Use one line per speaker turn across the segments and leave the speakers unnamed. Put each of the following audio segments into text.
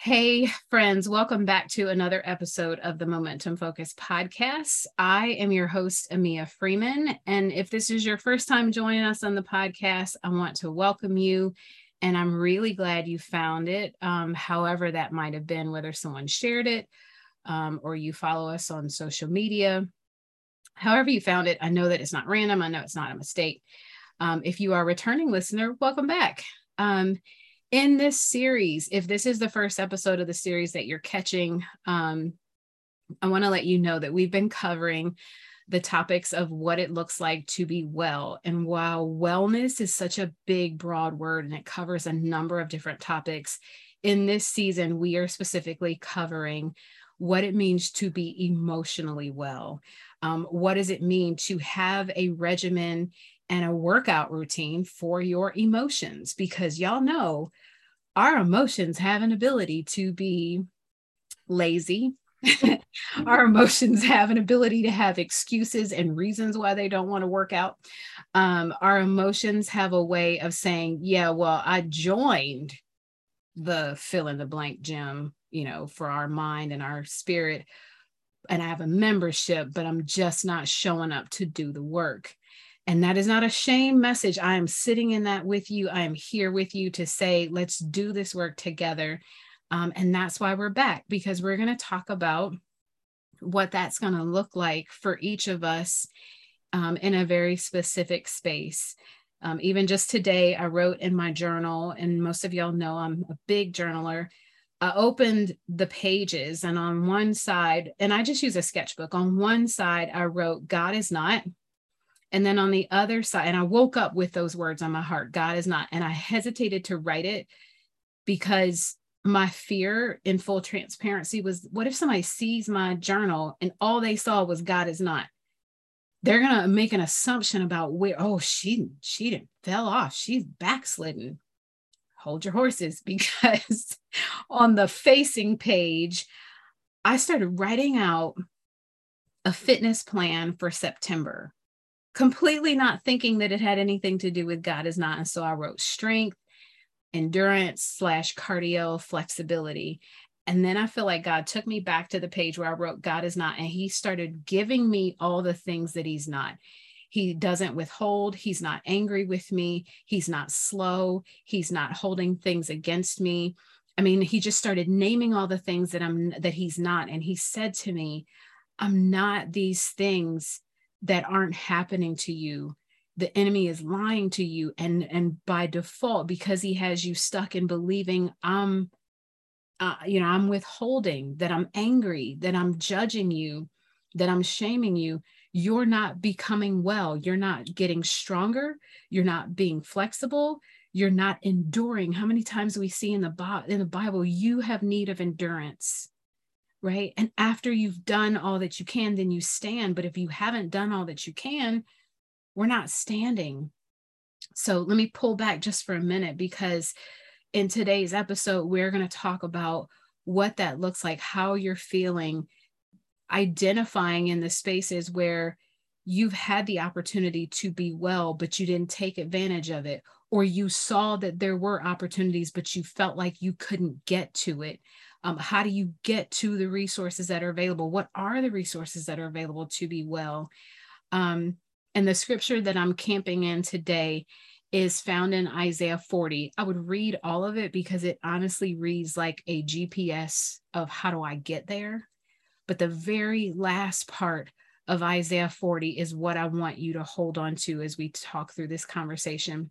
Hey, friends, welcome back to another episode of the Momentum Focus podcast. I am your host, Amia Freeman. And if this is your first time joining us on the podcast, I want to welcome you. And I'm really glad you found it, um, however, that might have been, whether someone shared it um, or you follow us on social media. However, you found it, I know that it's not random. I know it's not a mistake. Um, if you are a returning listener, welcome back. In this series, if this is the first episode of the series that you're catching, um, I want to let you know that we've been covering the topics of what it looks like to be well. And while wellness is such a big, broad word and it covers a number of different topics, in this season, we are specifically covering what it means to be emotionally well. Um, what does it mean to have a regimen and a workout routine for your emotions because y'all know our emotions have an ability to be lazy. our emotions have an ability to have excuses and reasons why they don't want to work out. Um, our emotions have a way of saying, yeah, well, I joined the fill in the blank gym, you know, for our mind and our spirit. And I have a membership, but I'm just not showing up to do the work. And that is not a shame message. I am sitting in that with you. I am here with you to say, let's do this work together. Um, and that's why we're back, because we're going to talk about what that's going to look like for each of us um, in a very specific space. Um, even just today, I wrote in my journal, and most of y'all know I'm a big journaler. I opened the pages, and on one side, and I just use a sketchbook. On one side, I wrote, God is not. And then on the other side, and I woke up with those words on my heart God is not. And I hesitated to write it because my fear in full transparency was what if somebody sees my journal and all they saw was God is not? They're gonna make an assumption about where, oh, she she didn't fell off, she's backslidden. Hold your horses because on the facing page, I started writing out a fitness plan for September completely not thinking that it had anything to do with God is not. And so I wrote strength, endurance slash cardio flexibility. And then I feel like God took me back to the page where I wrote God is not. And he started giving me all the things that he's not. He doesn't withhold. He's not angry with me. He's not slow. He's not holding things against me. I mean, he just started naming all the things that I'm that he's not. And he said to me, I'm not these things that aren't happening to you. The enemy is lying to you and and by default because he has you stuck in believing i'm uh, you know i'm withholding that i'm angry that i'm judging you that i'm shaming you you're not becoming well. You're not getting stronger. You're not being flexible. You're not enduring. How many times we see in the in the bible you have need of endurance right? And after you've done all that you can, then you stand. But if you haven't done all that you can, we're not standing. So let me pull back just for a minute because in today's episode, we're going to talk about what that looks like, how you're feeling, identifying in the spaces where you've had the opportunity to be well, but you didn't take advantage of it, or you saw that there were opportunities, but you felt like you couldn't get to it um, how do you get to the resources that are available? What are the resources that are available to be well? Um, and the scripture that i'm camping in today is found in isaiah 40 i would read all of it because it honestly reads like a gps of how do i get there? But the very last part of isaiah 40 is what i want you to hold on to as we talk through this conversation.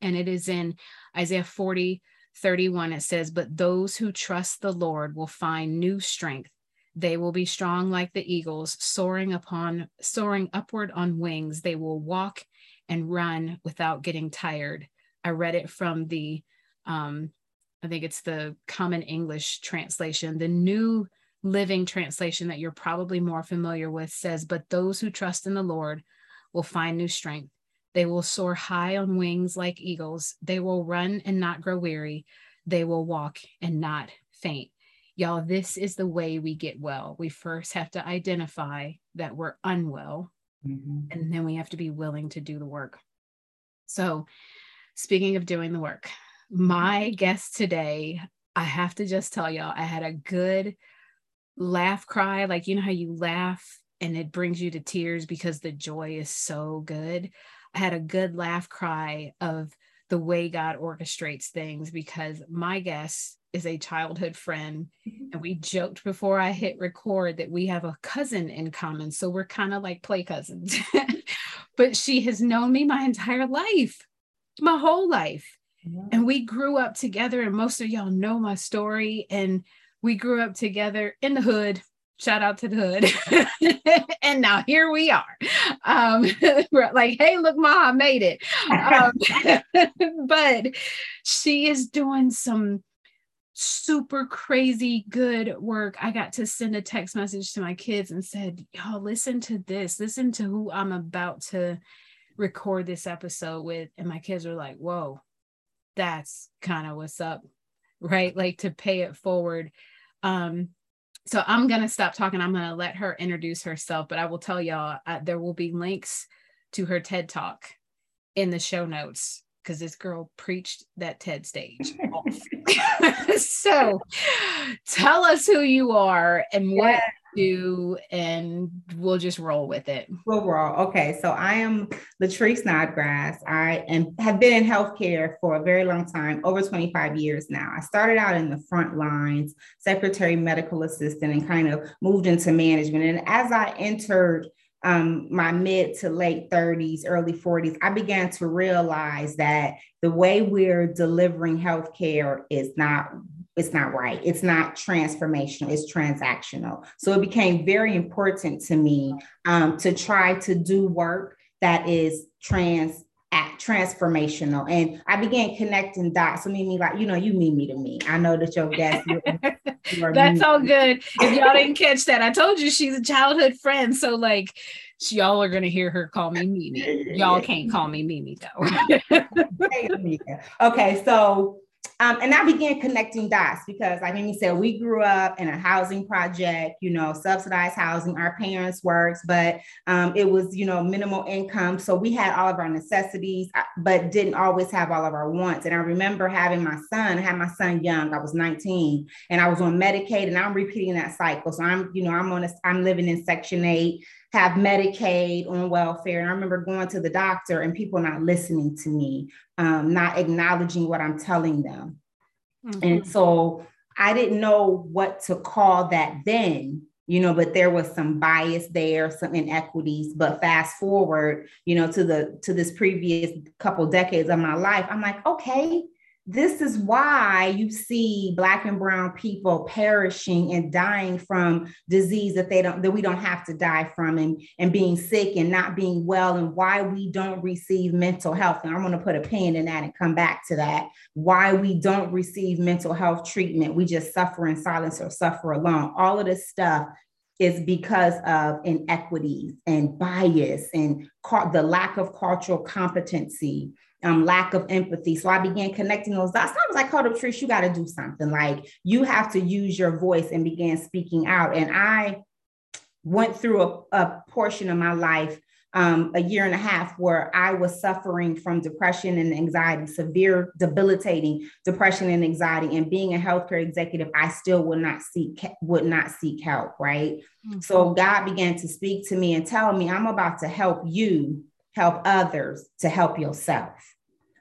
And it is in isaiah 40 31, it says, But those who trust the Lord will find new strength. They will be strong like the eagles, soaring upon soaring upward on wings. They will walk and run without getting tired. I read it from the um, I think it's the common English translation. The new living translation that you're probably more familiar with says, But those who trust in the Lord will find new strength. They will soar high on wings like eagles. They will run and not grow weary. They will walk and not faint. Y'all, this is the way we get well. We first have to identify that we're unwell, mm-hmm. and then we have to be willing to do the work. So, speaking of doing the work, my guest today I have to just tell y'all, I had a good laugh cry. Like, you know how you laugh and it brings you to tears because the joy is so good. Had a good laugh cry of the way God orchestrates things because my guest is a childhood friend. Mm-hmm. And we joked before I hit record that we have a cousin in common. So we're kind of like play cousins. but she has known me my entire life, my whole life. Yeah. And we grew up together, and most of y'all know my story. And we grew up together in the hood. Shout out to the hood. and now here we are. Um, we're like, hey, look, Ma, I made it. Um, but she is doing some super crazy good work. I got to send a text message to my kids and said, Y'all, listen to this, listen to who I'm about to record this episode with. And my kids were like, Whoa, that's kind of what's up, right? Like to pay it forward. Um, so I'm going to stop talking. I'm going to let her introduce herself, but I will tell y'all uh, there will be links to her TED talk in the show notes because this girl preached that TED stage. so tell us who you are and what you do, and we'll just roll with it.
We'll roll. Okay. So I am Latrice Snodgrass. I am have been in healthcare for a very long time, over 25 years now. I started out in the front lines, secretary, medical assistant, and kind of moved into management. And as I entered um, my mid to late 30s, early 40s, I began to realize that the way we're delivering healthcare is not it's not right. It's not transformational. It's transactional. So it became very important to me um, to try to do work that is trans at transformational. And I began connecting dots. So Mimi like, you know, you Mimi to me. I know that your guest.
That's all good. If y'all didn't catch that, I told you she's a childhood friend. So like y'all are gonna hear her call me Mimi. Y'all can't call me Mimi though.
okay, so um, and I began connecting dots because, like Amy said, we grew up in a housing project, you know, subsidized housing. Our parents worked, but um, it was, you know, minimal income. So we had all of our necessities, uh, but didn't always have all of our wants. And I remember having my son, I had my son young, I was 19, and I was on Medicaid, and I'm repeating that cycle. So I'm, you know, I'm on a, I'm living in Section 8 have Medicaid on welfare. And I remember going to the doctor and people not listening to me, um, not acknowledging what I'm telling them. Mm-hmm. And so I didn't know what to call that then, you know, but there was some bias there, some inequities. But fast forward, you know, to the to this previous couple decades of my life, I'm like, okay, this is why you see black and brown people perishing and dying from disease that they don't that we don't have to die from and and being sick and not being well and why we don't receive mental health. And i'm going to put a pin in that and come back to that. Why we don't receive mental health treatment. We just suffer in silence or suffer alone. All of this stuff is because of inequities and bias and the lack of cultural competency um, lack of empathy. So I began connecting those dots. I was like, called up Trish, you got to do something. Like you have to use your voice and began speaking out. And I went through a, a portion of my life, um, a year and a half, where I was suffering from depression and anxiety, severe, debilitating depression and anxiety. And being a healthcare executive, I still would not seek would not seek help. Right. Mm-hmm. So God began to speak to me and tell me, I'm about to help you help others to help yourself.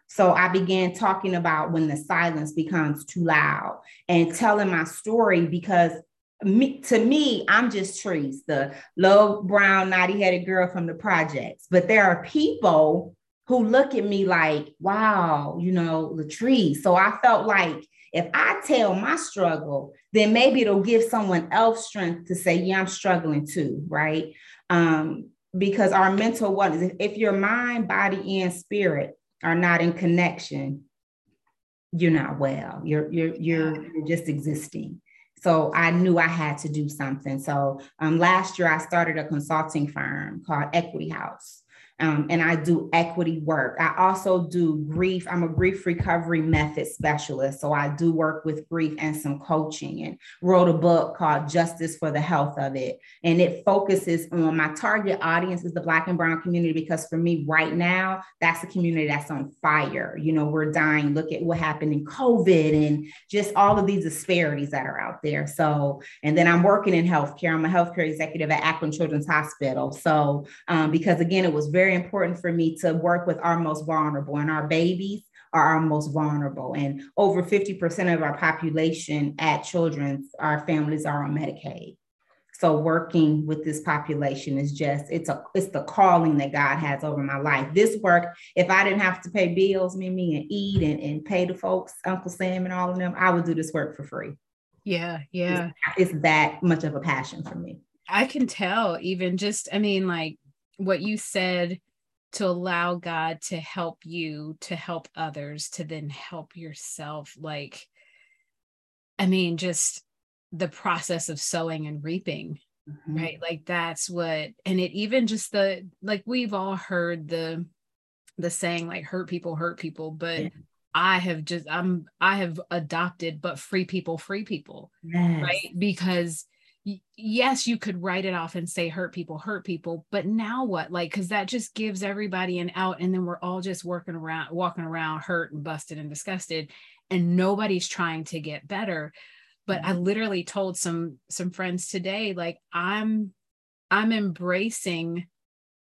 So I began talking about when the silence becomes too loud and telling my story because me, to me, I'm just Trees, the low brown, naughty headed girl from the projects. But there are people who look at me like, wow, you know, Latrice. So I felt like if I tell my struggle, then maybe it'll give someone else strength to say, yeah, I'm struggling too, right? Um, because our mental wellness, if your mind, body, and spirit are not in connection, you're not well. You're you're you're, you're just existing. So I knew I had to do something. So um, last year I started a consulting firm called Equity House. Um, and I do equity work. I also do grief. I'm a grief recovery method specialist. So I do work with grief and some coaching and wrote a book called Justice for the Health of It. And it focuses on my target audience is the Black and Brown community because for me right now, that's the community that's on fire. You know, we're dying. Look at what happened in COVID and just all of these disparities that are out there. So, and then I'm working in healthcare. I'm a healthcare executive at Akron Children's Hospital. So, um, because again, it was very very important for me to work with our most vulnerable, and our babies are our most vulnerable. And over 50% of our population at children's, our families are on Medicaid. So working with this population is just it's a it's the calling that God has over my life. This work, if I didn't have to pay bills, Mimi, and eat and, and pay the folks, Uncle Sam and all of them, I would do this work for free.
Yeah, yeah.
It's, it's that much of a passion for me.
I can tell, even just, I mean, like what you said to allow God to help you, to help others, to then help yourself. Like, I mean, just the process of sowing and reaping, mm-hmm. right? Like, that's what, and it even just the, like, we've all heard the, the saying, like, hurt people, hurt people, but yeah. I have just, I'm, I have adopted, but free people, free people, yes. right? Because yes, you could write it off and say hurt people, hurt people, but now what? Like, because that just gives everybody an out, and then we're all just working around, walking around hurt and busted and disgusted, and nobody's trying to get better. But I mm-hmm. literally told some some friends today, like I'm I'm embracing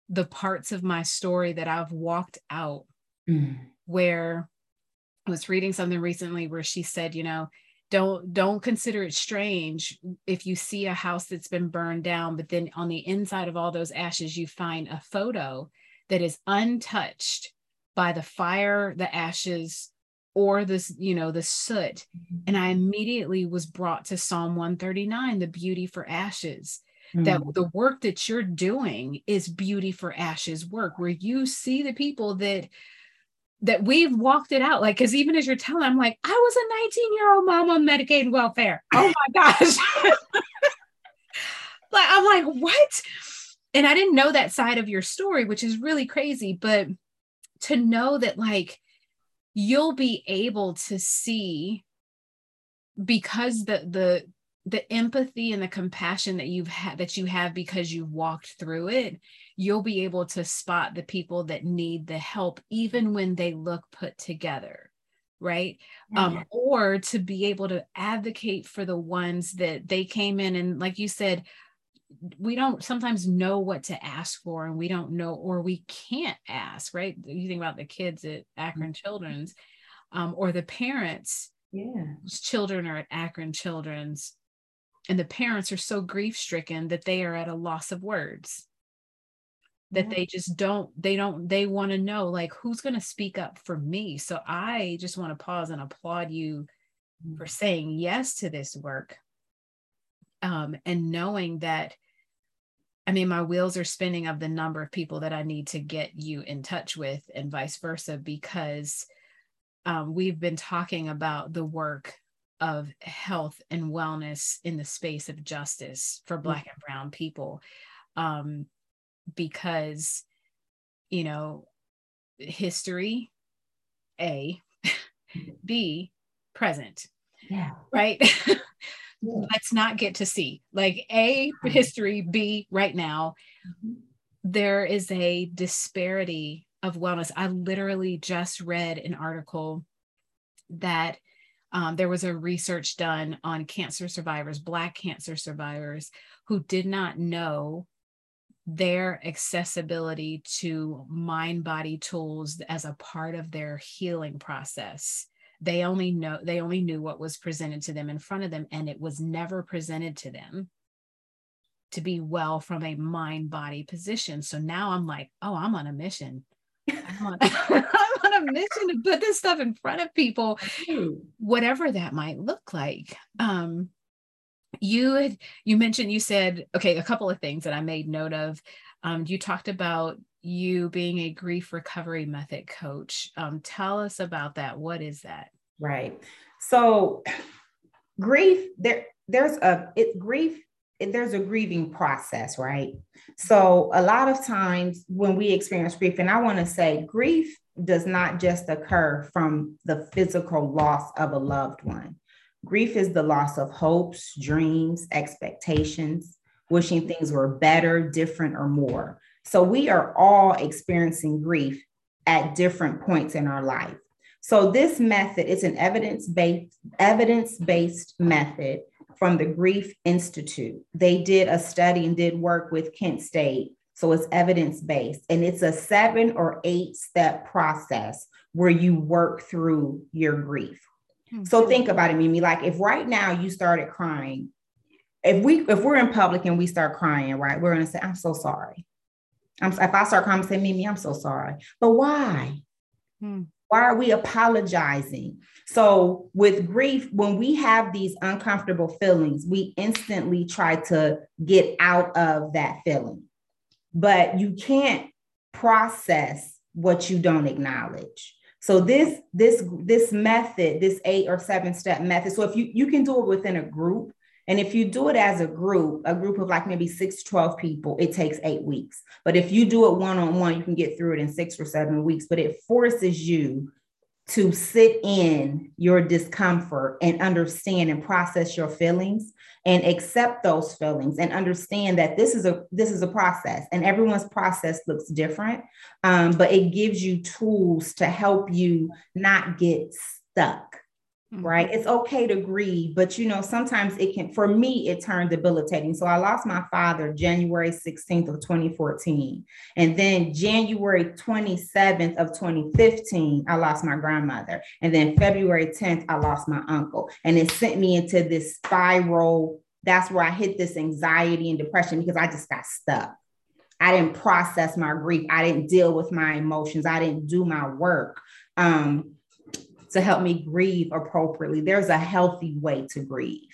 the parts of my story that I've walked out mm. where I was reading something recently where she said, you know, don't don't consider it strange if you see a house that's been burned down but then on the inside of all those ashes you find a photo that is untouched by the fire the ashes or this you know the soot and i immediately was brought to psalm 139 the beauty for ashes mm. that the work that you're doing is beauty for ashes work where you see the people that that we've walked it out. Like, because even as you're telling, I'm like, I was a 19 year old mom on Medicaid and welfare. Oh my gosh. like, I'm like, what? And I didn't know that side of your story, which is really crazy. But to know that, like, you'll be able to see because the, the, the empathy and the compassion that you've had that you have because you've walked through it you'll be able to spot the people that need the help even when they look put together right mm-hmm. um, or to be able to advocate for the ones that they came in and like you said we don't sometimes know what to ask for and we don't know or we can't ask right you think about the kids at akron mm-hmm. children's um, or the parents
yeah
children are at akron children's and the parents are so grief stricken that they are at a loss of words that yeah. they just don't they don't they want to know like who's going to speak up for me so i just want to pause and applaud you mm-hmm. for saying yes to this work um, and knowing that i mean my wheels are spinning of the number of people that i need to get you in touch with and vice versa because um, we've been talking about the work of health and wellness in the space of justice for black and brown people um, because you know history a b present
yeah.
right? Yeah. let's not get to c. Like a history b right now. Mm-hmm. there is a disparity of wellness. I literally just read an article that um, there was a research done on cancer survivors, Black cancer survivors, who did not know their accessibility to mind body tools as a part of their healing process. They only know they only knew what was presented to them in front of them, and it was never presented to them to be well from a mind body position. So now I'm like, oh, I'm on a mission. I'm on, a mission to put this stuff in front of people, whatever that might look like. Um, you had you mentioned you said okay a couple of things that i made note of. Um, you talked about you being a grief recovery method coach. Um, tell us about that. What is that?
Right. So grief there there's a it grief there's a grieving process, right? So a lot of times when we experience grief, and I want to say grief does not just occur from the physical loss of a loved one. Grief is the loss of hopes, dreams, expectations, wishing things were better, different, or more. So we are all experiencing grief at different points in our life. So this method is an evidence-based evidence-based method from the Grief Institute. They did a study and did work with Kent State. So it's evidence-based and it's a 7 or 8 step process where you work through your grief. Mm-hmm. So think about it, Mimi, like if right now you started crying, if we if we're in public and we start crying, right, we're gonna say, I'm so sorry. I'm, if I start crying, say, Mimi, I'm so sorry. But why? Hmm. Why are we apologizing? So, with grief, when we have these uncomfortable feelings, we instantly try to get out of that feeling. But you can't process what you don't acknowledge. So this this this method, this eight or seven step method. So if you you can do it within a group, and if you do it as a group, a group of like maybe six to 12 people, it takes eight weeks. But if you do it one on one, you can get through it in six or seven weeks. But it forces you to sit in your discomfort and understand and process your feelings and accept those feelings and understand that this is a this is a process and everyone's process looks different um, but it gives you tools to help you not get stuck Mm-hmm. right? It's okay to grieve, but you know, sometimes it can, for me, it turned debilitating. So I lost my father January 16th of 2014. And then January 27th of 2015, I lost my grandmother. And then February 10th, I lost my uncle. And it sent me into this spiral. That's where I hit this anxiety and depression because I just got stuck. I didn't process my grief. I didn't deal with my emotions. I didn't do my work. Um, to help me grieve appropriately. There's a healthy way to grieve.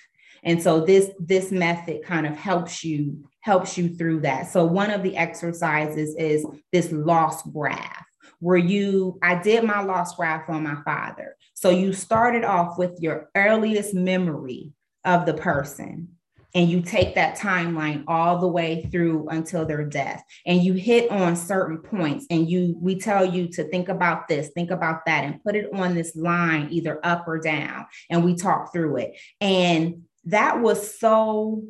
And so this this method kind of helps you helps you through that. So one of the exercises is this loss graph where you I did my loss graph on my father. So you started off with your earliest memory of the person and you take that timeline all the way through until their death. And you hit on certain points and you we tell you to think about this think about that and put it on this line either up or down. And we talk through it. And that was so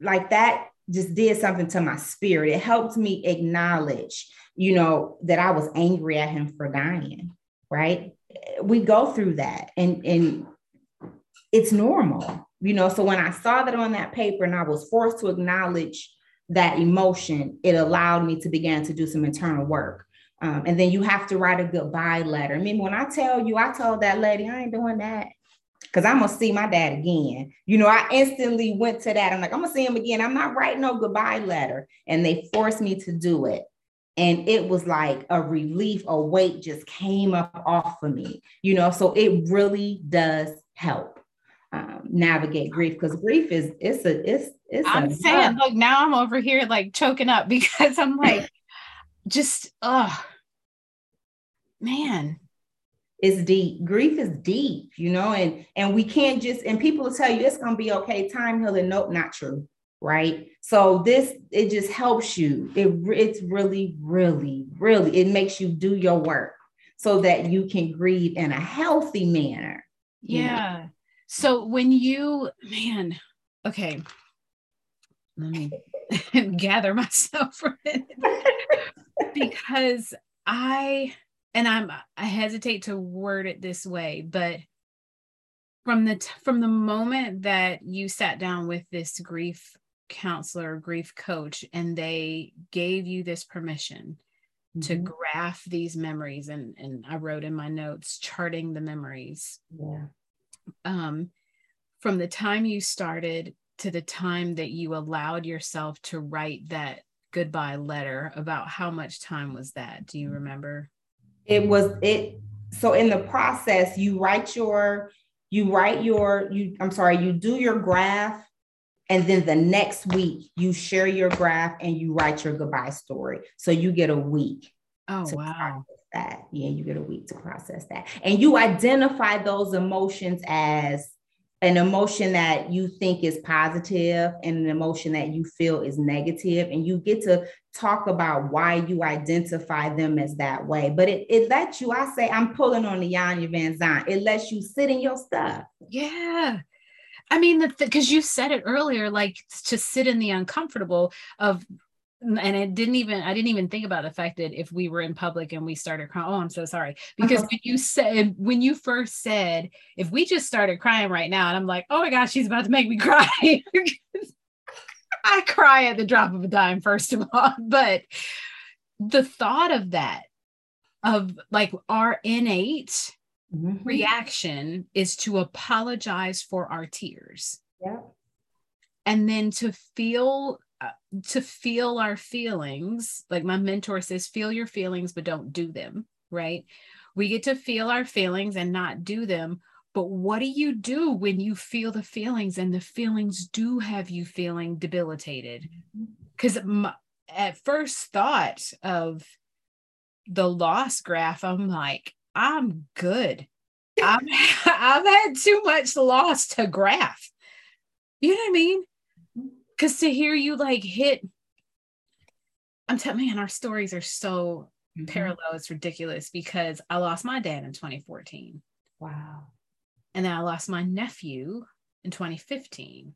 like that just did something to my spirit. It helped me acknowledge you know that i was angry at him for dying right? We go through that and and it's normal you know so when i saw that on that paper and i was forced to acknowledge that emotion it allowed me to begin to do some internal work. Um, and then you have to write a goodbye letter. I mean when i tell you i told that lady i ain't doing that. Because i'm gonna see my dad again. You know i instantly went to that. I'm like i'm gonna see him again. I'm not writing no goodbye letter. And they forced me to do it. And it was like a relief a weight just came up off of me you know? So it really does help um, navigate grief because grief is it's a it's it's
i'm saying look now i'm over here like choking up because i'm like just oh man.
It's deep. Grief is deep you know and and we can't just and people will tell you it's gonna be okay time healing nope not true right? So this it just helps you. It it's really really really it makes you do your work so that you can grieve in a healthy manner
yeah know? So when you, man, okay, let me gather myself for it because I, and I'm, I hesitate to word it this way, but from the t- from the moment that you sat down with this grief counselor grief coach and they gave you this permission mm-hmm. to graph these memories and and I wrote in my notes charting the memories
yeah
um, from the time you started to the time that you allowed yourself to write that goodbye letter about how much time was that? Do you remember?
It was it so in the process you write your you write your you i'm sorry you do your graph and then the next week you share your graph and you write your goodbye story. So you get a week
oh wow
that. Yeah, you get a week to process that. And you identify those emotions as an emotion that you think is positive and an emotion that you feel is negative. And you get to talk about why you identify them as that way. But it, it lets you i say i'm pulling on the Iyanla van Vanzant it lets you sit in your stuff.
Yeah. I mean, because you said it earlier, like to sit in the uncomfortable of and it didn't even i didn't even think about the fact that if we were in public and we started crying oh i'm so sorry. Because uh-huh. when you said when you first said if we just started crying right now and i'm like oh my gosh she's about to make me cry. I cry at the drop of a dime first of all. But the thought of that of like our innate mm-hmm. reaction is to apologize for our tears.
Yeah.
And then to feel to feel our feelings like my mentor says feel your feelings but don't do them right? We get to feel our feelings and not do them but what do you do when you feel the feelings and the feelings do have you feeling debilitated? Because at first thought of the loss graph i'm like i'm good. I've, I've had too much loss to graph. You know what i mean because to hear you like hit i'm telling man our stories are so mm-hmm. parallel it's ridiculous because i lost my dad in 2014
wow.
And then i lost my nephew in 2015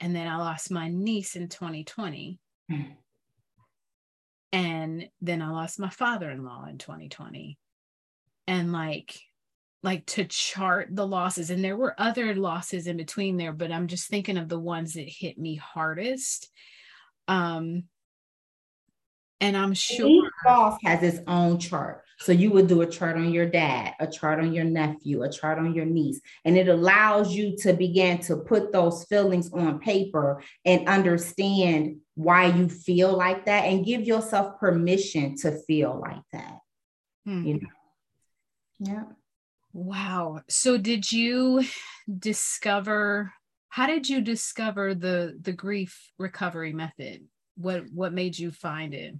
and then i lost my niece in 2020 mm. and then i lost my father-in-law in 2020 and like like to chart the losses and there were other losses in between there but i'm just thinking of the ones that hit me hardest um and i'm sure
each loss has its own chart. So you would do a chart on your dad a chart on your nephew a chart on your niece and it allows you to begin to put those feelings on paper and understand why you feel like that and give yourself permission to feel like that hmm. you know? Yeah
Wow. So did you discover how did you discover the the grief recovery method? What what made you find it?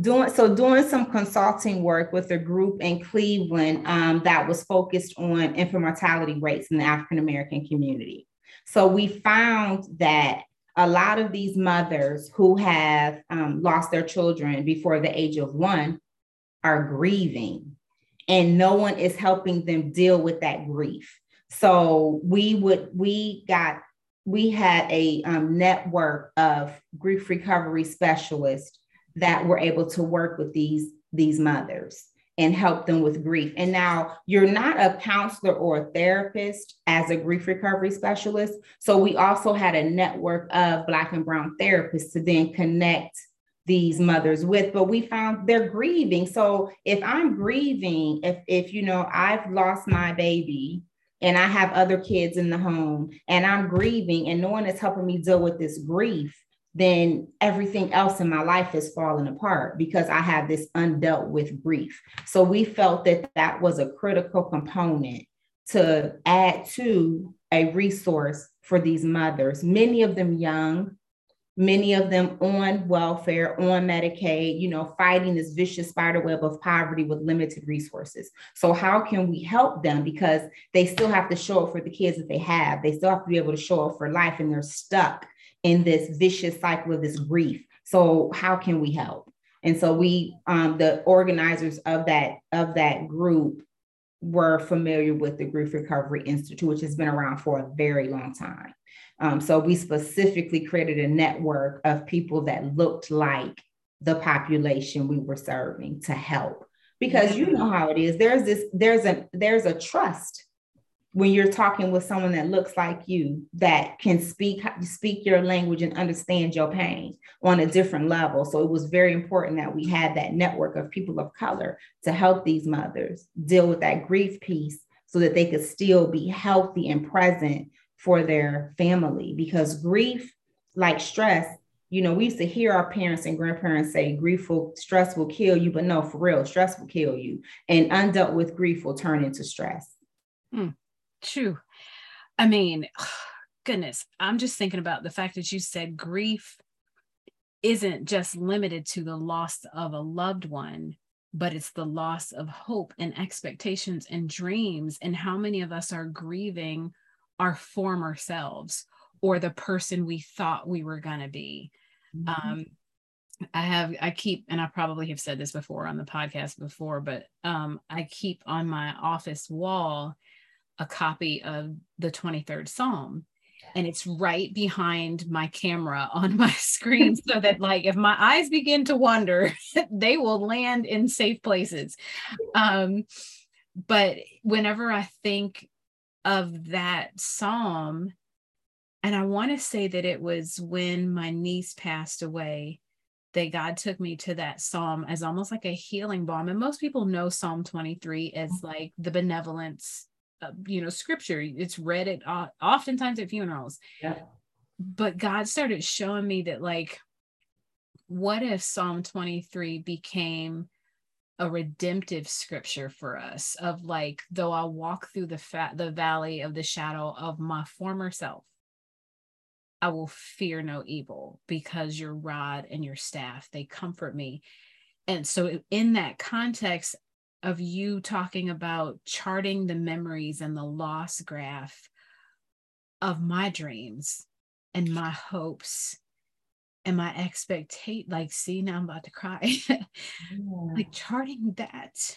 Doing so doing some consulting work with a group in Cleveland um, that was focused on infant mortality rates in the African American community. So we found that a lot of these mothers who have um, lost their children before the age of one are grieving and no one is helping them deal with that grief. So we would, we got, we had a um, network of grief recovery specialists that were able to work with these these mothers and help them with grief. And now you're not a counselor or a therapist as a grief recovery specialist. So we also had a network of Black and Brown therapists to then connect these mothers with but we found they're grieving. So if i'm grieving if if you know i've lost my baby and i have other kids in the home and i'm grieving and no one is helping me deal with this grief then everything else in my life is falling apart because i have this undealt with grief. So we felt that that was a critical component to add to a resource for these mothers many of them young many of them on welfare, on Medicaid, you know, fighting this vicious spider web of poverty with limited resources. So, how can we help them? Because they still have to show up for the kids that they have, they still have to be able to show up for life, and they're stuck in this vicious cycle of this grief. So, how can we help? And so we, um, the organizers of that of that group, were familiar with the Grief Recovery Institute, which has been around for a very long time. Um, so we specifically created a network of people that looked like the population we were serving to help. Because you know how it is. There's this there's a there's a trust when you're talking with someone that looks like you that can speak speak your language and understand your pain on a different level. So it was very important that we had that network of people of color to help these mothers deal with that grief piece so that they could still be healthy and present for their family because grief, like stress, you know, we used to hear our parents and grandparents say grief will stress will kill you, but no, for real, stress will kill you. And undealt with grief will turn into stress.
Mm, true. I mean, goodness, I'm just thinking about the fact that you said grief isn't just limited to the loss of a loved one, but it's the loss of hope and expectations and dreams. And how many of us are grieving our former selves or the person we thought we were going to be? Mm-hmm. Um, I have, I keep, and I probably have said this before on the podcast before, but um, I keep on my office wall a copy of the 23rd Psalm and it's right behind my camera on my screen so that like if my eyes begin to wander they will land in safe places um but whenever i think of that psalm. And i want to say that it was when my niece passed away that God took me to that psalm as almost like a healing balm. And most people know Psalm 23 as like the benevolence uh, you know scripture. It's read it uh, oftentimes at funerals. Yeah. But god started showing me that like what if psalm 23 became a redemptive scripture for us of like though i walk through the fat the valley of the shadow of my former self i will fear no evil because your rod and your staff they comfort me. And so in that context of you talking about charting the memories and the loss graph of my dreams and my hopes and my expectate like see now i'm about to cry yeah. like charting that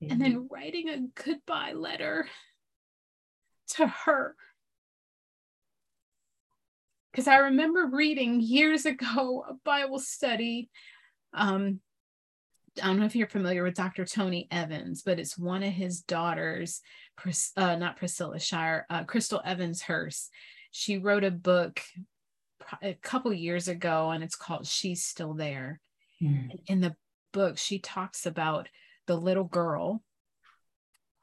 yeah. and then writing a goodbye letter to her because i remember reading years ago a bible study um, I don't know if you're familiar with Dr. Tony Evans, but it's one of his daughters, uh, not Priscilla Shirer, uh, Crystal Evans Hurst. She wrote a book a couple years ago, and it's called She's Still There. Mm. In the book, she talks about the little girl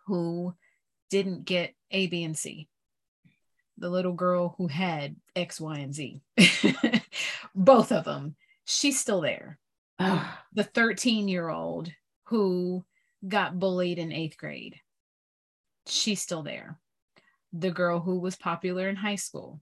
who didn't get A, B, and C. The little girl who had X, Y, and Z. Both of them. She's still there the 13 year old who got bullied in eighth grade. She's still there. The girl who was popular in high school,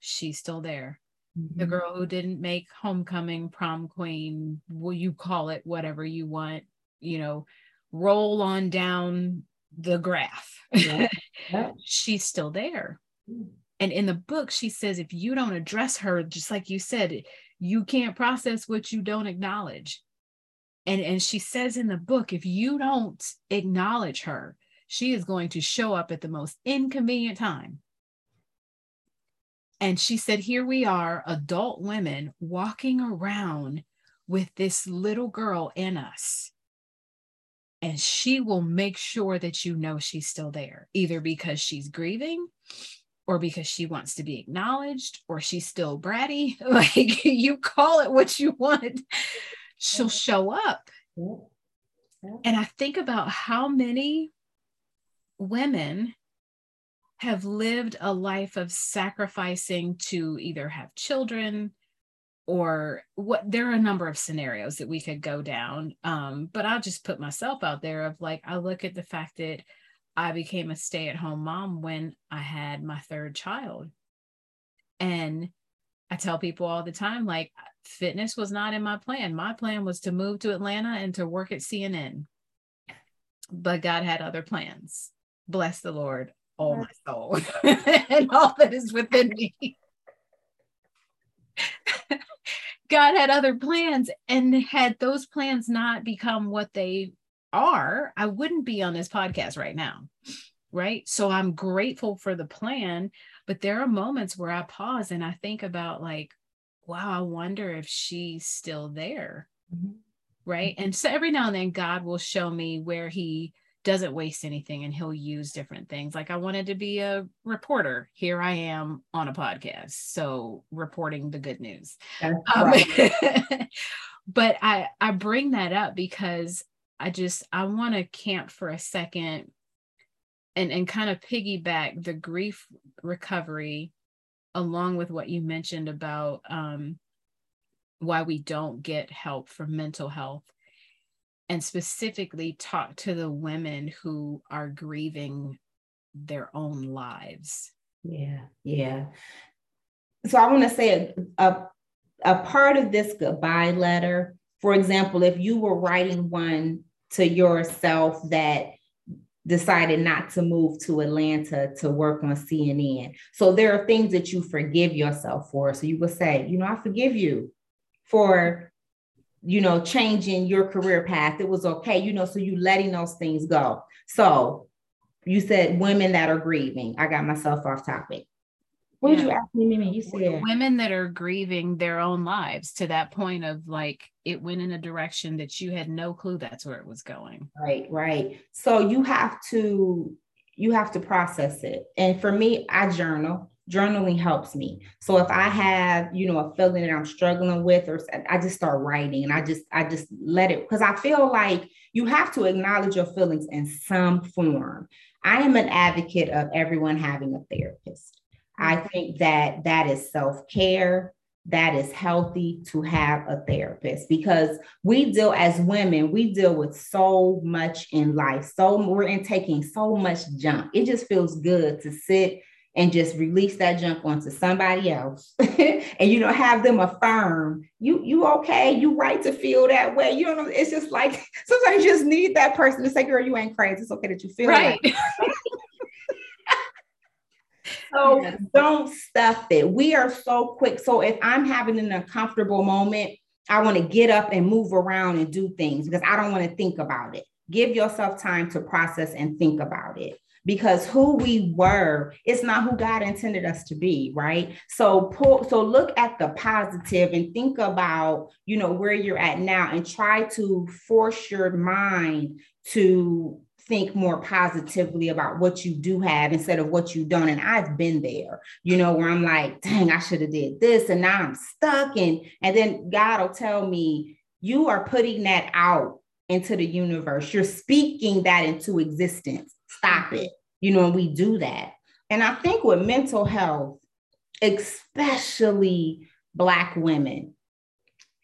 she's still there. Mm-hmm. The girl who didn't make homecoming, prom queen, will you call it whatever you want, you know, roll on down the graph. Yeah. Yeah. she's still there. Mm. And in the book, she says, if you don't address her, just like you said, you can't process what you don't acknowledge and and she says in the book if you don't acknowledge her she is going to show up at the most inconvenient time and she said here we are adult women walking around with this little girl in us. And she will make sure that you know she's still there either because she's grieving or because she wants to be acknowledged or she's still bratty. Like you call it what you want. She'll show up. And i think about how many women have lived a life of sacrificing to either have children or what there are a number of scenarios that we could go down um, but i'll just put myself out there of like i look at the fact that I became a stay at home mom when I had my third child. And I tell people all the time like, fitness was not in my plan. My plan was to move to Atlanta and to work at CNN. But God had other plans. Bless the Lord, all my soul, and all that is within me. God had other plans, and had those plans not become what they are, I wouldn't be on this podcast right now. Right. So I'm grateful for the plan, but there are moments where I pause and I think about, like, wow, I wonder if she's still there. Mm-hmm. Right. And so every now and then, God will show me where He doesn't waste anything and He'll use different things. Like I wanted to be a reporter. Here I am on a podcast. So reporting the good news. Um, but I, I bring that up because I just I want to camp for a second and and kind of piggyback the grief recovery along with what you mentioned about um, why we don't get help for mental health and specifically talk to the women who are grieving their own lives
yeah yeah so i want to say a, a, a part of this goodbye letter For example, if you were writing one to yourself that decided not to move to Atlanta to work on CNN. So there are things that you forgive yourself for. So you would say, you know, I forgive you for, you know, changing your career path. It was okay, you know, so you letting those things go. So you said women that are grieving. I got myself off topic. What yeah. did you ask me, Mimi? You said
women that are grieving their own lives to that point of like it went in a direction that you had no clue that's where it was going.
Right, right. So you have to you have to process it. And for me, I journal. Journaling helps me. So if I have, you know, a feeling that I'm struggling with, or I just start writing and I just, I just let it because I feel like you have to acknowledge your feelings in some form. I am an advocate of everyone having a therapist. I mm-hmm. think that that is self care. That is healthy to have a therapist because we deal as women, we deal with so much in life. So we're in taking so much junk. It just feels good to sit and just release that junk onto somebody else and you know have them affirm you you okay you right to feel that way you know it's just like sometimes you just need that person to say girl you ain't crazy it's okay that you feel right so yes. don't stuff it. We are so quick. So if I'm having an uncomfortable moment, I want to get up and move around and do things because I don't want to think about it. Give yourself time to process and think about it because who we were it's not who god intended us to be right? So pull so look at the positive and think about you know where you're at now and try to force your mind to think more positively about what you do have instead of what you don't. And i've been there you know where i'm like dang i should have did this and now i'm stuck. And and then god will tell me you are putting that out into the universe. You're speaking that into existence. Stop it. You know and we do that. And i think with mental health especially black women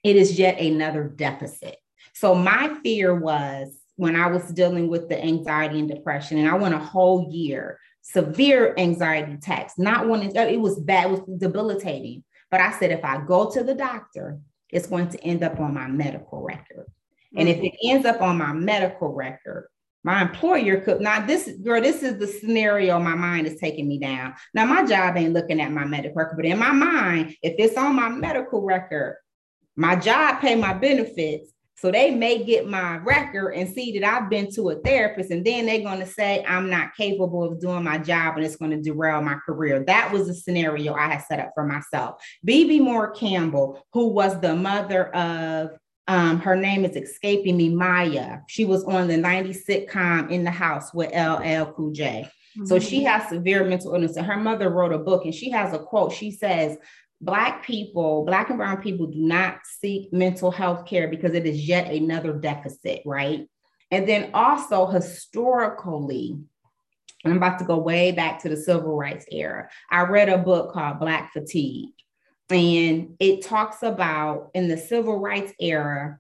it is yet another deficit. So my fear was when I was dealing with the anxiety and depression, and I went a whole year, severe anxiety attacks, not wanting, uh, it was bad, it was debilitating. But I said, if I go to the doctor, it's going to end up on my medical record. Mm-hmm. And if it ends up on my medical record, my employer could not this girl this is the scenario my mind is taking me down now my job ain't looking at my medical record but in my mind if it's on my medical record my job pay my benefits so they may get my record and see that I've been to a therapist, and then they're going to say I'm not capable of doing my job and it's going to derail my career. That was the scenario I had set up for myself. Bebe Moore Campbell, who was the mother of um, her name is escaping me, Maia. She was on the 90s sitcom In the House with LL Cool J. Mm-hmm. So she has severe mental illness. And her mother wrote a book and she has a quote. She says, Black people, Black and Brown people do not seek mental health care because it is yet another deficit, right? And then also historically, I'm about to go way back to the civil rights era. I read a book called Black Fatigue, and it talks about in the civil rights era,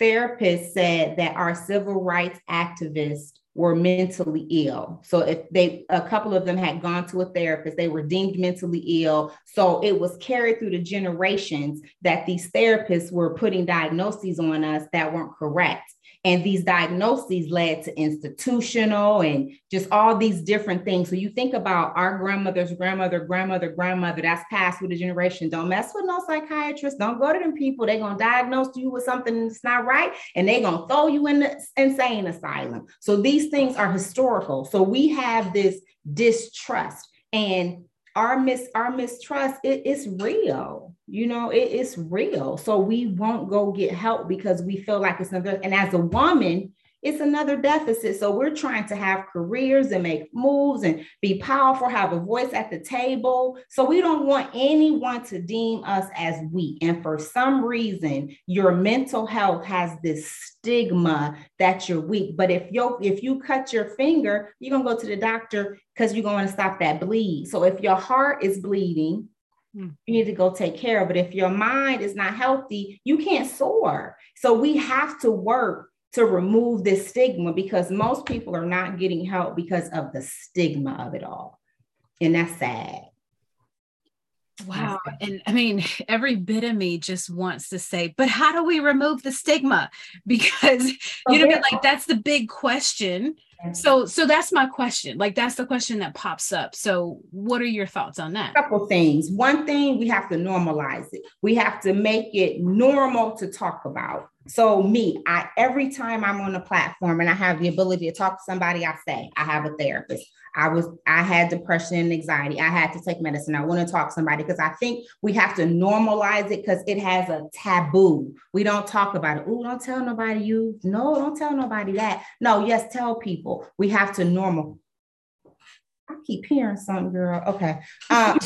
therapists said that our civil rights activists were mentally ill. So if they a couple of them had gone to a therapist, they were deemed mentally ill. So it was carried through the generations that these therapists were putting diagnoses on us that weren't correct. And these diagnoses led to institutional and just all these different things. So you think about our grandmother's grandmother, grandmother, grandmother, that's passed with a generation. Don't mess with no psychiatrist. Don't go to them people. They're going to diagnose you with something that's not right and they're going to throw you in the insane asylum. So these things are historical. So we have this distrust. And our mis our mistrust it is real you know it is real. So we won't go get help because we feel like it's another and as a woman it's another deficit. So we're trying to have careers and make moves and be powerful have a voice at the table. So we don't want anyone to deem us as weak. And for some reason your mental health has this stigma that you're weak. But if you if you cut your finger you're going to go to the doctor because you're going to stop that bleed. So if your heart is bleeding. You need to go take care of it. If your mind is not healthy, you can't soar. So we have to work to remove this stigma because most people are not getting help because of the stigma of it all. And that's sad.
Wow. And I mean, every bit of me just wants to say, but how do we remove the stigma? Because, you know, like that's the big question. So, so that's my question. Like, that's the question that pops up. So, what are your thoughts on that?
A couple things. One thing, we have to normalize it. We have to make it normal to talk about. So me, I every time I'm on a platform and I have the ability to talk to somebody, I say I have a therapist. I was I had depression and anxiety. I had to take medicine. I want to talk to somebody because I think we have to normalize it because it has a taboo. We don't talk about it. Oh, don't tell nobody you. No, don't tell nobody that. No, yes, tell people. We have to normal. I keep hearing something, girl. Okay. Um,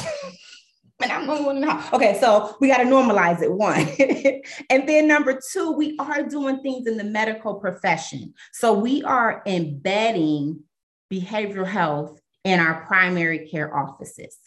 and I'm going to know. Okay, so we got to normalize it, one. and then number two, we are doing things in the medical profession. So we are embedding behavioral health in our primary care offices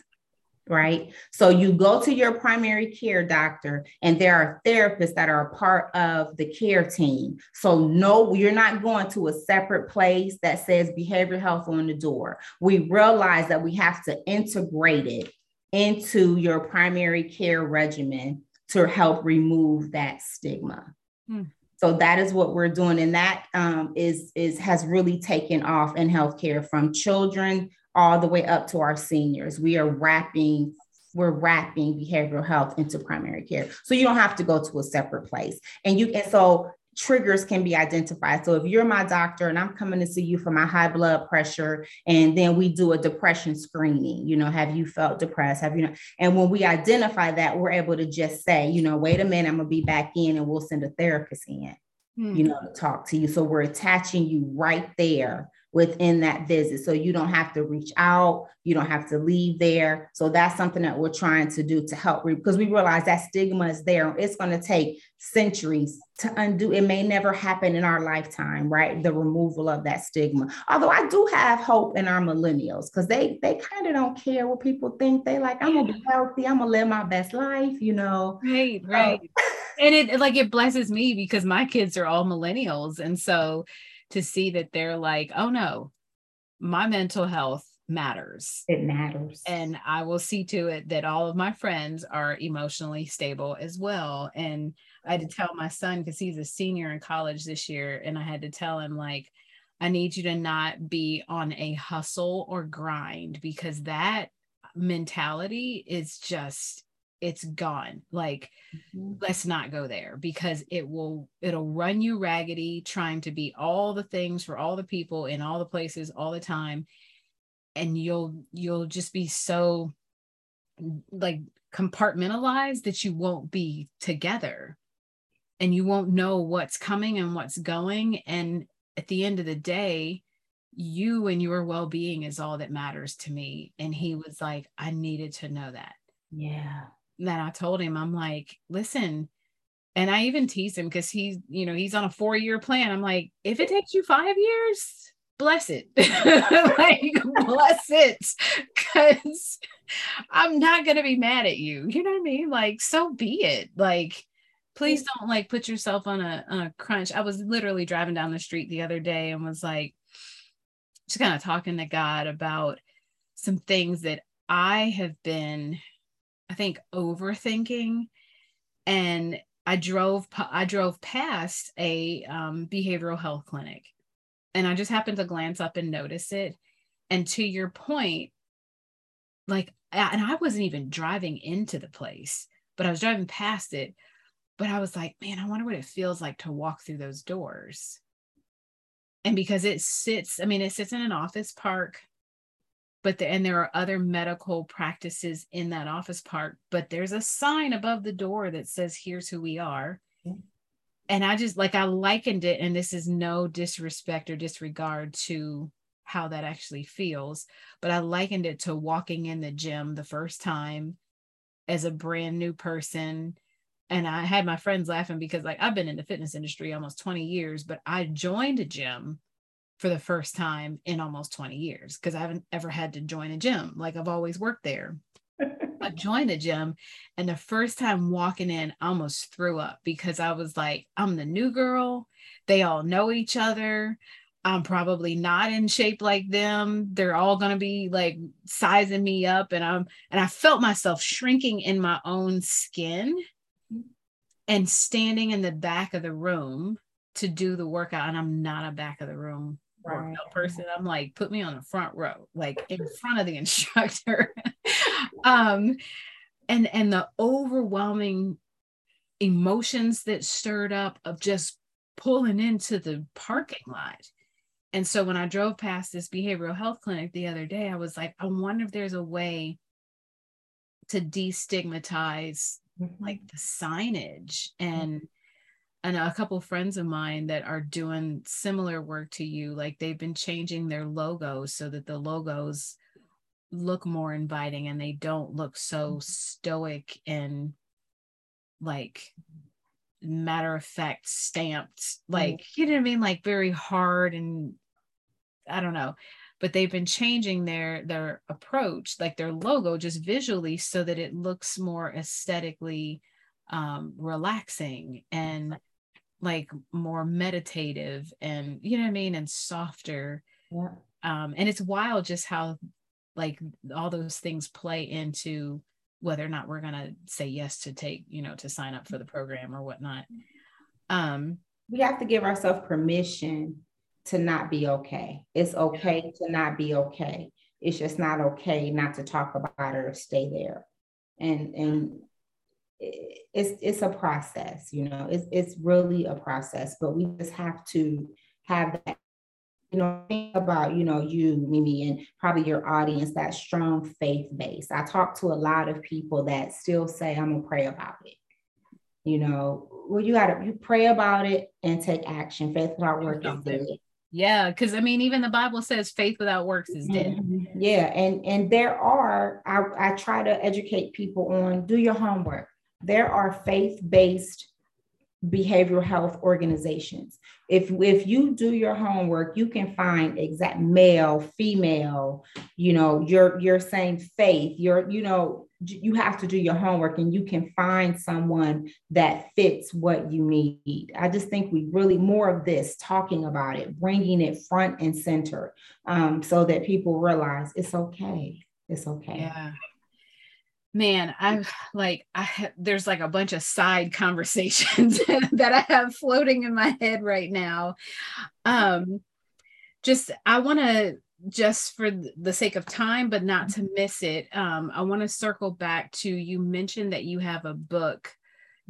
right? So you go to your primary care doctor, and there are therapists that are a part of the care team. So, no, you're not going to a separate place that says behavioral health on the door. We realize that we have to integrate it into your primary care regimen to help remove that stigma. Hmm. So that is what we're doing, and that um, is is has really taken off in healthcare from children all the way up to our seniors. We are wrapping we're wrapping behavioral health into primary care, so you don't have to go to a separate place. And you and so triggers can be identified. So if you're my doctor and I'm coming to see you for my high blood pressure, and then we do a depression screening, you know, have you felt depressed? Have you know? And when we identify that, we're able to just say, you know, wait a minute, I'm gonna be back in, and we'll send a therapist in, mm-hmm. you know, to talk to you. So we're attaching you right there within that visit. So you don't have to reach out, you don't have to leave there. So that's something that we're trying to do to help because we realize that stigma is there. It's going to take centuries to undo. It may never happen in our lifetime, right? The removal of that stigma. Although I do have hope in our millennials because they they kind of don't care what people think. They like, I'm gonna be healthy, I'm gonna live my best life, you know.
Right, right. Um, and it like it blesses me because my kids are all millennials. And so to see that they're like, oh no, my mental health matters.
It matters.
And I will see to it that all of my friends are emotionally stable as well. And I had to tell my son, because he's a senior in college this year, and I had to tell him, like, I need you to not be on a hustle or grind because that mentality is just it's gone. Like mm-hmm. let's not go there because it will it'll run you raggedy trying to be all the things for all the people in all the places all the time. And you'll you'll just be so like compartmentalized that you won't be together. And you won't know what's coming and what's going. And at the end of the day you and your well-being is all that matters to me. And he was like i needed to know that.
Yeah
that I told him, I'm like, listen, and I even tease him because he's, you know, he's on a four year plan. I'm like, if it takes you five years, bless it. like, bless it. Because I'm not going to be mad at you. You know what I mean? Like, so be it. Like, please don't like put yourself on a, on a crunch. I was literally driving down the street the other day and was like, just kind of talking to God about some things that I have been I think overthinking. And I drove I drove past a um, behavioral health clinic. And I just happened to glance up and notice it. And to your point like and I wasn't even driving into the place but I was driving past it. But I was like man I wonder what it feels like to walk through those doors. And because it sits I mean it sits in an office park but the, and there are other medical practices in that office park but there's a sign above the door that says here's who we are. And i just like i likened it and this is no disrespect or disregard to how that actually feels but i likened it to walking in the gym the first time as a brand new person. And i had my friends laughing because like i've been in the fitness industry almost 20 years but i joined a gym for the first time in almost 20 years because I haven't ever had to join a gym. Like I've always worked there. I joined a gym and the first time walking in, I almost threw up because I was like, I'm the new girl. They all know each other. I'm probably not in shape like them. They're all going to be like sizing me up and I'm and I felt myself shrinking in my own skin and standing in the back of the room to do the workout and I'm not a back of the room right. person. I'm like put me on the front row, like in front of the instructor. um and and the overwhelming emotions that stirred up of just pulling into the parking lot and so when I drove past this behavioral health clinic the other day, I was like, I wonder if there's a way to destigmatize mm-hmm. like the signage and mm-hmm. And a couple of friends of mine that are doing similar work to you like they've been changing their logos so that the logos look more inviting and they don't look so mm-hmm. stoic and like matter of fact stamped like mm-hmm. you know what i mean like very hard and I don't know, but they've been changing their their approach, like their logo, just visually, so that it looks more aesthetically um, relaxing and like more meditative, and you know what I mean, and softer. Yeah. Um, and it's wild just how like all those things play into whether or not we're gonna say yes to take you know to sign up for the program or whatnot. Um,
we have to give ourselves permission to not be okay. It's okay to not be okay. It's just not okay not to talk about it or stay there. And and it's it's a process, you know. It's it's really a process, but we just have to have that you know, think about, you know, you, Mimi, and probably your audience, that strong faith base. I talk to a lot of people that still say, I'm gonna pray about it. You know, well, you gotta you pray about it and take action. Faith without work is dead.
Yeah, because I mean, even the Bible says faith without works is dead.
Mm-hmm. Yeah, and and there are I, I try to educate people on do your homework. There are faith-based behavioral health organizations. If if you do your homework, you can find exact male, female, you know, you're you're saying faith, you're, you know, you have to do your homework and you can find someone that fits what you need. I just think we really more of this talking about it, bringing it front and center um, so that people realize it's okay. It's okay.
Yeah. Man, I'm like, I have, there's like a bunch of side conversations that I have floating in my head right now. Um, just, I want to just for the sake of time, but not to miss it, um, I want to circle back to you mentioned that you have a book,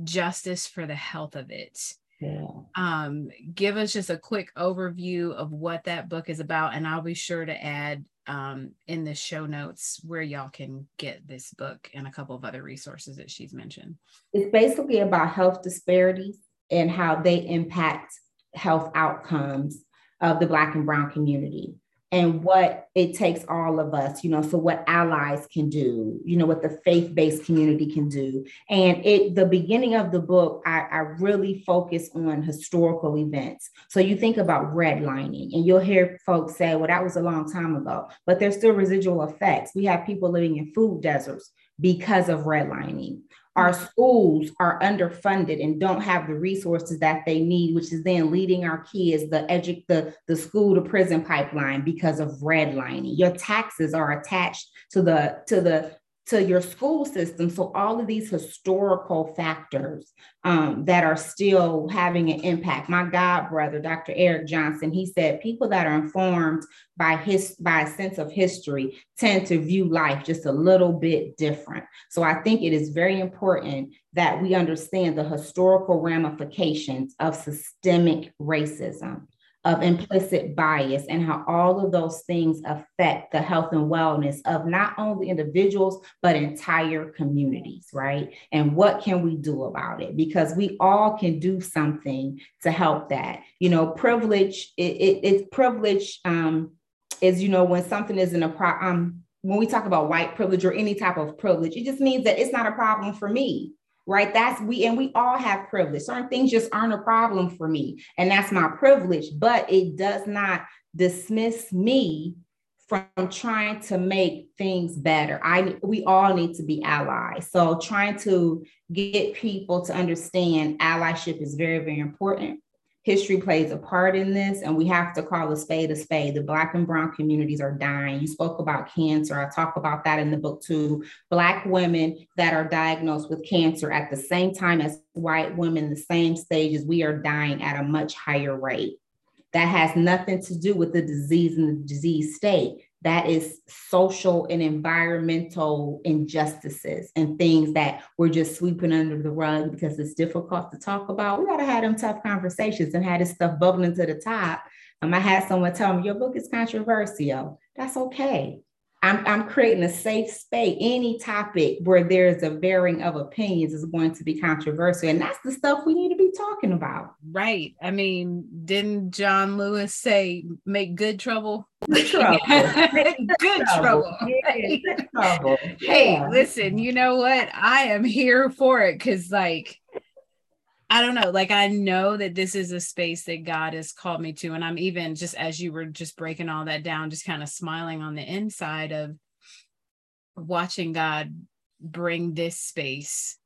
Justice for the Health of It. Yeah. Um, give us just a quick overview of what that book is about, and I'll be sure to add um, in the show notes where y'all can get this book and a couple of other resources that she's mentioned.
It's basically about health disparities and how they impact health outcomes of the Black and Brown community and what it takes all of us, you know, so what allies can do, you know, what the faith-based community can do. And it the beginning of the book, I, I really focus on historical events. So you think about redlining, and you'll hear folks say, well, that was a long time ago, but there's still residual effects. We have people living in food deserts because of redlining. Our mm-hmm. schools are underfunded and don't have the resources that they need which is then leading our kids the edu- the, the school to prison pipeline because of redlining. Your taxes are attached to the to the to your school system. So all of these historical factors um, that are still having an impact. My god brother, Dr. Eric Johnson, he said people that are informed by his by a sense of history tend to view life just a little bit different. So I think it is very important that we understand the historical ramifications of systemic racism of implicit bias and how all of those things affect the health and wellness of not only individuals but entire communities right? And what can we do about it? Because we all can do something to help that. You know privilege it, it, it's privilege um is you know when something isn't a pro um when we talk about white privilege or any type of privilege it just means that it's not a problem for me right? That's we, and we all have privilege. Certain things just aren't a problem for me, and that's my privilege, but it does not dismiss me from trying to make things better. I we all need to be allies. So trying to get people to understand allyship is very, very important. History plays a part in this, and we have to call a spade a spade. The Black and Brown communities are dying. You spoke about cancer. I talk about that in the book too. Black women that are diagnosed with cancer at the same time as white women, the same stages, we are dying at a much higher rate. That has nothing to do with the disease and the disease state that is social and environmental injustices and things that we're just sweeping under the rug because it's difficult to talk about. We got to have them tough conversations and have this stuff bubbling to the top. Um, I had someone tell me, Your book is controversial. That's okay. I'm, I'm creating a safe space. Any topic where there's a varying of opinions is going to be controversial. And that's the stuff we need to be talking about.
Right. I mean, didn't John Lewis say, make good trouble?
Good trouble.
good trouble. Good trouble. Hey, yeah. listen, you know what? I am here for it because, like, I don't know. Like I know that this is a space that God has called me to. And I'm even just as you were just breaking all that down, just kind of smiling on the inside of watching God bring this space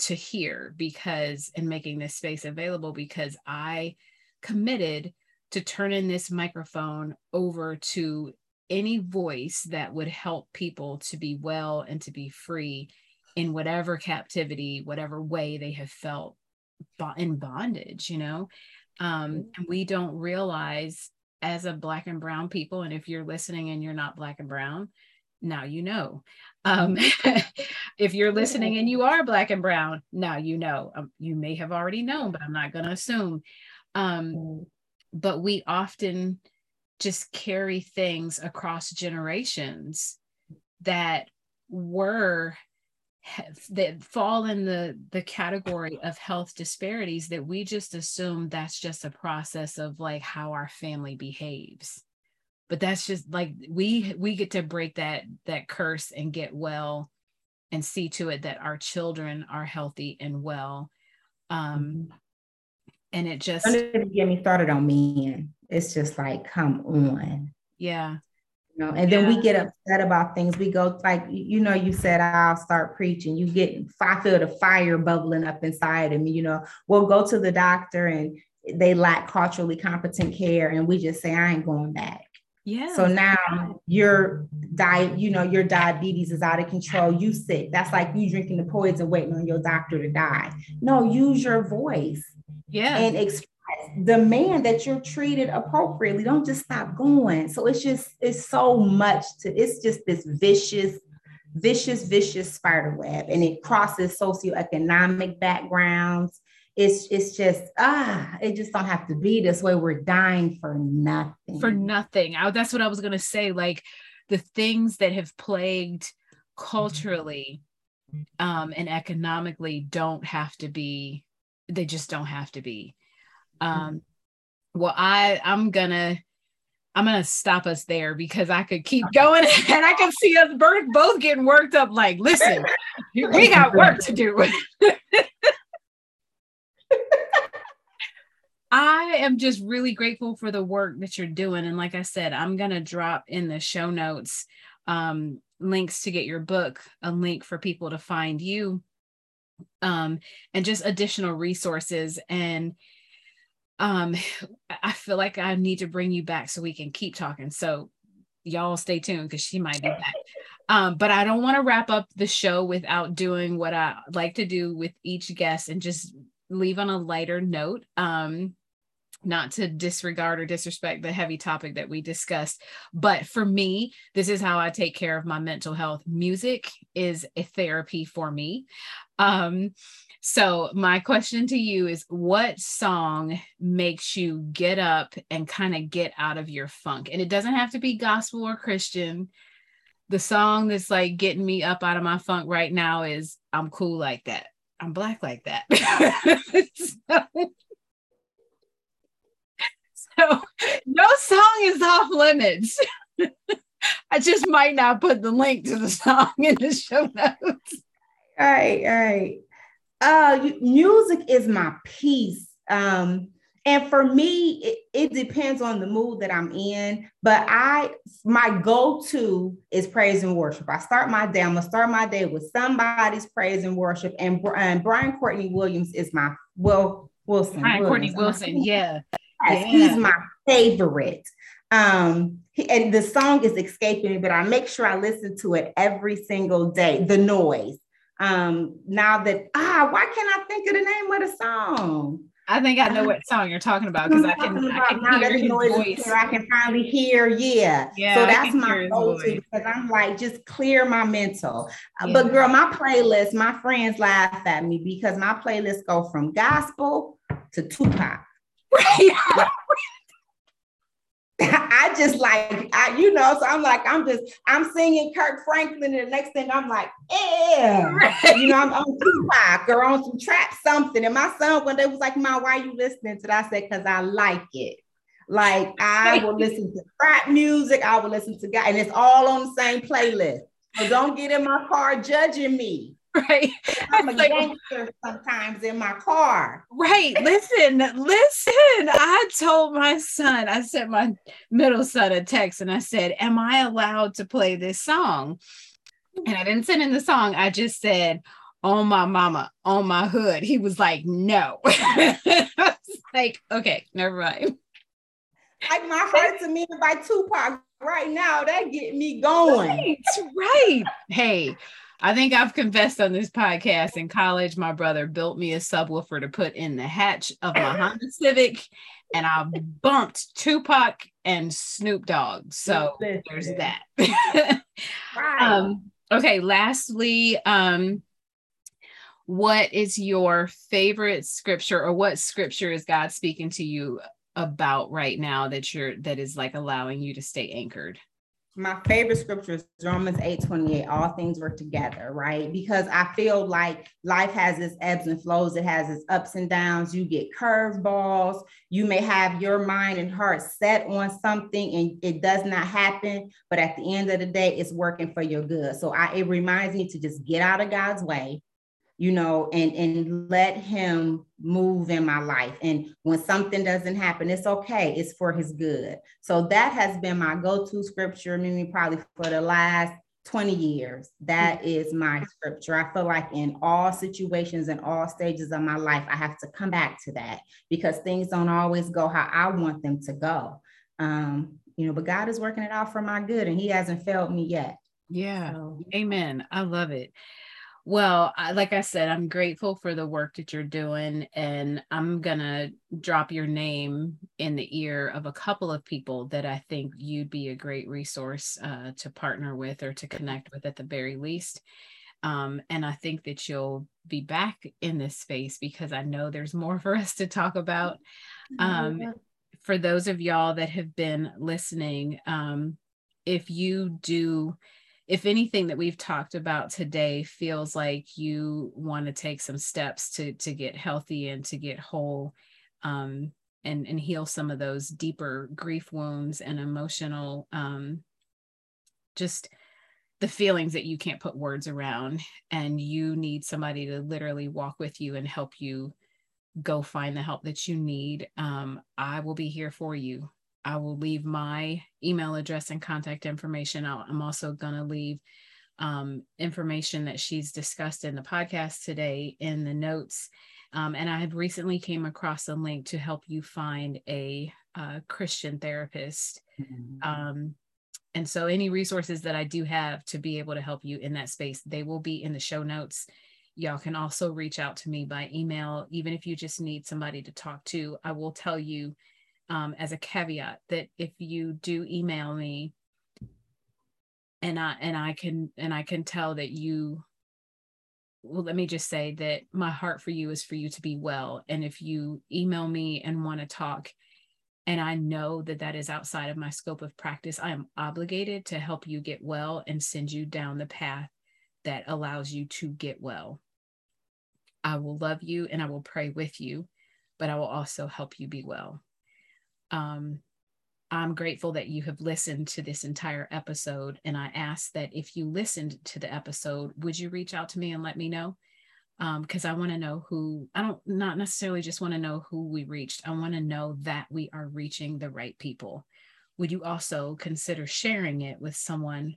to here because and making this space available because I committed to turning this microphone over to any voice that would help people to be well and to be free in whatever captivity, whatever way they have felt in bondage, you know? Um, mm-hmm. and we don't realize as a black and brown people, and if you're listening and you're not black and brown, now you know. Um, if you're listening and you are black and brown, now you know. Um, you may have already known, but I'm not going to assume. Um, mm-hmm. but we often just carry things across generations that were that fall in the the category of health disparities that we just assume that's just a process of like how our family behaves but that's just like we we get to break that that curse and get well and see to it that our children are healthy and well um mm-hmm. and it just
don't get me started on men it's just like come on
yeah you
know, and then we get upset about things. We go like, you know, you said I'll start preaching. You get I feel the fire bubbling up inside of me. You know, we'll go to the doctor and they lack culturally competent care, and we just say I ain't going back.
Yeah.
So now your diet, you know, your diabetes is out of control. You sick. That's like you drinking the poison, waiting on your doctor to die. No, use your voice.
Yeah.
And express demand that you're treated appropriately. Don't just stop going. So it's just, it's so much to, it's just this vicious, vicious, vicious spider web. And it crosses socioeconomic backgrounds. It's it's just ah, it just don't have to be this way. We're dying for nothing.
For nothing. I, that's what I was gonna say. Like the things that have plagued culturally um, and economically don't have to be. They just don't have to be um, well, I I'm gonna I'm gonna stop us there because I could keep going and I can see us both getting worked up. Like, listen, we got work to do. I am just really grateful for the work that you're doing. And like I said, I'm gonna drop in the show notes um, links to get your book, a link for people to find you, um, and just additional resources. And um i feel like i need to bring you back so we can keep talking so y'all stay tuned because she might be back um but i don't want to wrap up the show without doing what i like to do with each guest and just leave on a lighter note um not to disregard or disrespect the heavy topic that we discussed but for me this is how i take care of my mental health music is a therapy for me um so, my question to you is what song makes you get up and kind of get out of your funk? And it doesn't have to be gospel or Christian. The song that's like getting me up out of my funk right now is I'm cool like that. I'm black like that. so, so, no song is off limits. I just might not put the link to the song in the show notes.
All right, all right. Uh, music is my peace. Um, and for me, it, it, depends on the mood that I'm in. But I, my go-to is praise and worship. I start my day. I'm gonna start my day with somebody's praise and worship. And, and Brian Courtney Williams is my well. Wilson.
Brian Courtney Wilson. Yeah.
Yeah. He's my favorite. Um, and the song is escaping me, but I make sure I listen to it every single day. The noise. Um, now that ah, why can't I think of the name of the song?
I think I know what song you're talking about because I can, I can hear his voice.
I can finally hear, yeah. yeah so that's my go-to because I'm like, just clear my mental. Uh, yeah. But girl, my playlist, my friends laugh at me because my playlist go from gospel to Tupac. Right. I just like I, you know, so I'm like, I'm just I'm singing Kirk Franklin, and the next thing I'm like, yeah, right. you know, I'm on Tupac or on some trap something. And my son one day was like, "Mom, why are you listening to that?" I said, "Cause I like it." Like I will listen to rap music, I will listen to God, and it's all on the same playlist. So don't get in my car judging me.
Right.
I'm a like, gangster sometimes in my car.
Right. Listen, listen. I told my son, I sent my middle son a text and I said, Am I allowed to play this song? And I didn't send in the song. I just said, On my mama, on my hood. He was like, No. like, okay, never mind.
Like my heart's a million by Tupac right now. That get me going.
Right, right. Hey, I think I've confessed on this podcast in college. My brother built me a subwoofer to put in the hatch of my Honda Civic, and I bumped Tupac and Snoop Dogg. So there's that. right. um, okay. Lastly, um, what is your favorite scripture, or what scripture is God speaking to you about right now that you're that is like allowing you to stay anchored?
My favorite scripture is Romans 8 28. All things work together, right? Because I feel like life has its ebbs and flows, it has its ups and downs. You get curveballs. You may have your mind and heart set on something and it does not happen, but at the end of the day, it's working for your good. So I, it reminds me to just get out of God's way, you know, and and let him move in my life. And when something doesn't happen, it's okay. It's for his good. So that has been my go-to scripture, maybe probably for the last 20 years. That is my scripture. I feel like in all situations and all stages of my life, I have to come back to that because things don't always go how I want them to go. Um, you know, but God is working it out for my good and he hasn't failed me yet.
Yeah. So, Amen. I love it. Well, I, like I said, I'm grateful for the work that you're doing, and I'm gonna drop your name in the ear of a couple of people that I think you'd be a great resource uh, to partner with or to connect with at the very least. Um, and I think that you'll be back in this space because I know there's more for us to talk about. Um, for those of y'all that have been listening, um, if you do if anything that we've talked about today feels like you want to take some steps to to get healthy and to get whole um, and and heal some of those deeper grief wounds and emotional um, just the feelings that you can't put words around and you need somebody to literally walk with you and help you go find the help that you need um, i will be here for you I will leave my email address and contact information. i am also going to leave um, information that she's discussed in the podcast today in the notes. Um, and I have recently came across a link to help you find a, a Christian therapist. Mm-hmm. Um, and so any resources that I do have to be able to help you in that space, they will be in the show notes. Y'all can also reach out to me by email, even if you just need somebody to talk to. I will tell you um, as a caveat that if you do email me and I and I can and I can tell that you well let me just say that my heart for you is for you to be well. And if you email me and want to talk and I know that that is outside of my scope of practice I am obligated to help you get well and send you down the path that allows you to get well. I will love you and I will pray with you but I will also help you be well um, I'm grateful that you have listened to this entire episode. And I ask that if you listened to the episode, would you reach out to me and let me know? Because um, I want to know who, I don't not necessarily just want to know who we reached. I want to know that we are reaching the right people. Would you also consider sharing it with someone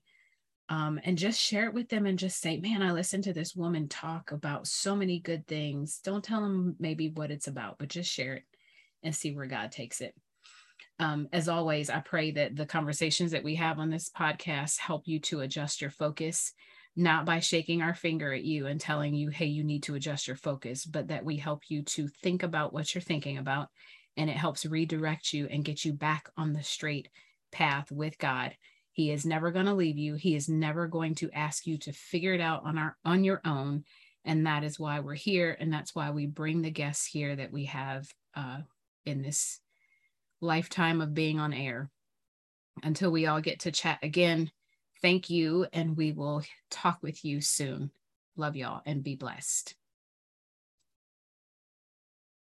um, and just share it with them and just say, man, I listened to this woman talk about so many good things. Don't tell them maybe what it's about, but just share it and see where God takes it. Um, as always, I pray that the conversations that we have on this podcast help you to adjust your focus, not by shaking our finger at you and telling you, hey, you need to adjust your focus, but that we help you to think about what you're thinking about. And it helps redirect you and get you back on the straight path with God he is never going to leave you. He is never going to ask you to figure it out on our on your own. And that is why we're here. And that's why we bring the guests here that we have uh, in this lifetime of being on air. Until we all get to chat again, thank you. And we will talk with you soon. Love y'all and be blessed.